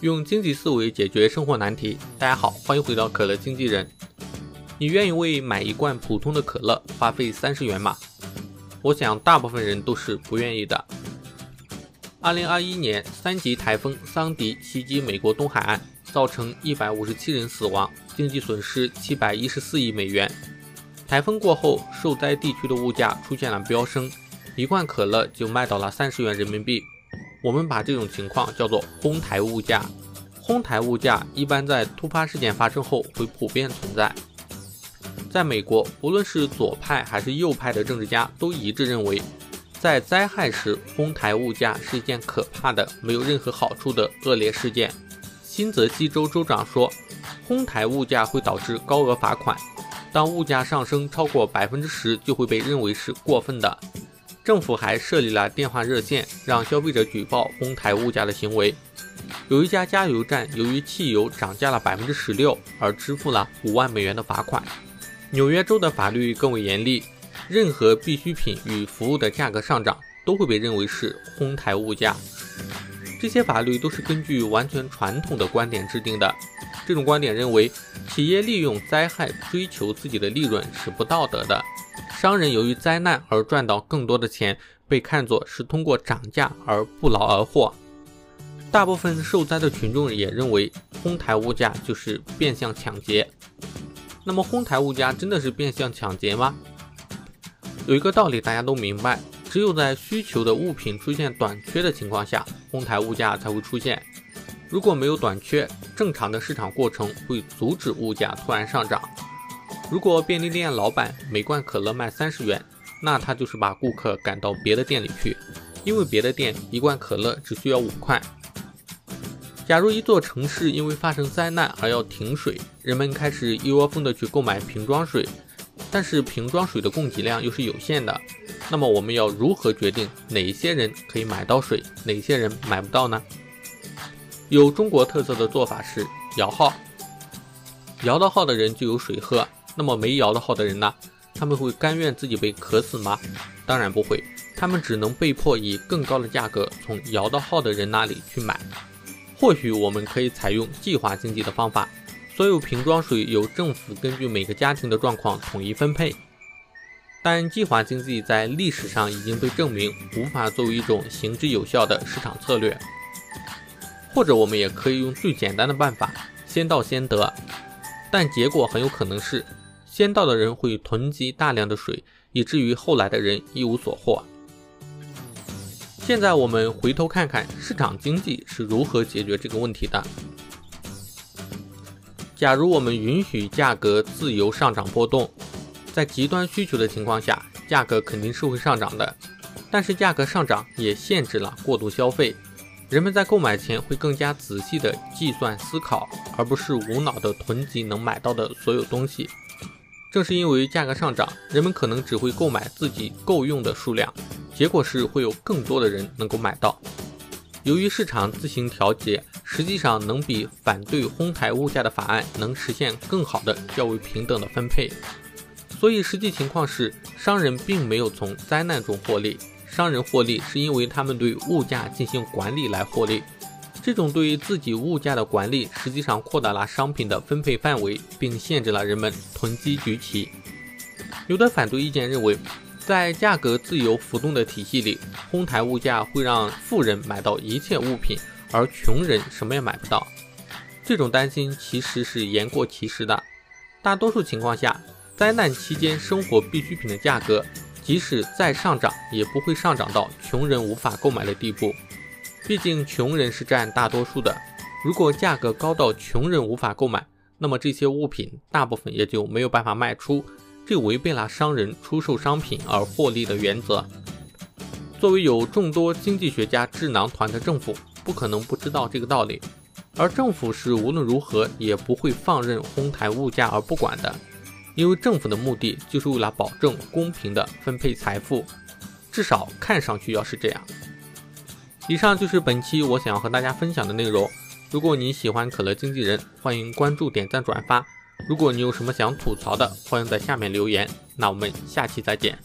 用经济思维解决生活难题。大家好，欢迎回到可乐经纪人。你愿意为买一罐普通的可乐花费三十元吗？我想大部分人都是不愿意的。二零二一年，三级台风桑迪袭击美国东海岸，造成一百五十七人死亡，经济损失七百一十四亿美元。台风过后，受灾地区的物价出现了飙升，一罐可乐就卖到了三十元人民币。我们把这种情况叫做“哄抬物价”。哄抬物价一般在突发事件发生后会普遍存在。在美国，无论是左派还是右派的政治家都一致认为，在灾害时哄抬物价是一件可怕的、没有任何好处的恶劣事件。新泽西州州长说，哄抬物价会导致高额罚款，当物价上升超过百分之十，就会被认为是过分的。政府还设立了电话热线，让消费者举报哄抬物价的行为。有一家加油站由于汽油涨价了百分之十六，而支付了五万美元的罚款。纽约州的法律更为严厉，任何必需品与服务的价格上涨都会被认为是哄抬物价。这些法律都是根据完全传统的观点制定的。这种观点认为，企业利用灾害追求自己的利润是不道德的。商人由于灾难而赚到更多的钱，被看作是通过涨价而不劳而获。大部分受灾的群众也认为，哄抬物价就是变相抢劫。那么，哄抬物价真的是变相抢劫吗？有一个道理大家都明白，只有在需求的物品出现短缺的情况下，哄抬物价才会出现。如果没有短缺，正常的市场过程会阻止物价突然上涨。如果便利店老板每罐可乐卖三十元，那他就是把顾客赶到别的店里去，因为别的店一罐可乐只需要五块。假如一座城市因为发生灾难而要停水，人们开始一窝蜂的去购买瓶装水，但是瓶装水的供给量又是有限的，那么我们要如何决定哪些人可以买到水，哪些人买不到呢？有中国特色的做法是摇号，摇到号的人就有水喝。那么没摇到号的人呢？他们会甘愿自己被渴死吗？当然不会，他们只能被迫以更高的价格从摇到号的人那里去买。或许我们可以采用计划经济的方法，所有瓶装水由政府根据每个家庭的状况统一分配。但计划经济在历史上已经被证明无法作为一种行之有效的市场策略。或者我们也可以用最简单的办法，先到先得，但结果很有可能是。先到的人会囤积大量的水，以至于后来的人一无所获。现在我们回头看看市场经济是如何解决这个问题的。假如我们允许价格自由上涨波动，在极端需求的情况下，价格肯定是会上涨的。但是价格上涨也限制了过度消费，人们在购买前会更加仔细的计算思考，而不是无脑的囤积能买到的所有东西。正是因为价格上涨，人们可能只会购买自己够用的数量，结果是会有更多的人能够买到。由于市场自行调节，实际上能比反对哄抬物价的法案能实现更好的较为平等的分配。所以实际情况是，商人并没有从灾难中获利，商人获利是因为他们对物价进行管理来获利。这种对于自己物价的管理，实际上扩大了商品的分配范围，并限制了人们囤积居奇。有的反对意见认为，在价格自由浮动的体系里，哄抬物价会让富人买到一切物品，而穷人什么也买不到。这种担心其实是言过其实的。大多数情况下，灾难期间生活必需品的价格，即使再上涨，也不会上涨到穷人无法购买的地步。毕竟穷人是占大多数的，如果价格高到穷人无法购买，那么这些物品大部分也就没有办法卖出，这违背了商人出售商品而获利的原则。作为有众多经济学家智囊团的政府，不可能不知道这个道理，而政府是无论如何也不会放任哄抬物价而不管的，因为政府的目的就是为了保证公平的分配财富，至少看上去要是这样。以上就是本期我想要和大家分享的内容。如果你喜欢可乐经纪人，欢迎关注、点赞、转发。如果你有什么想吐槽的，欢迎在下面留言。那我们下期再见。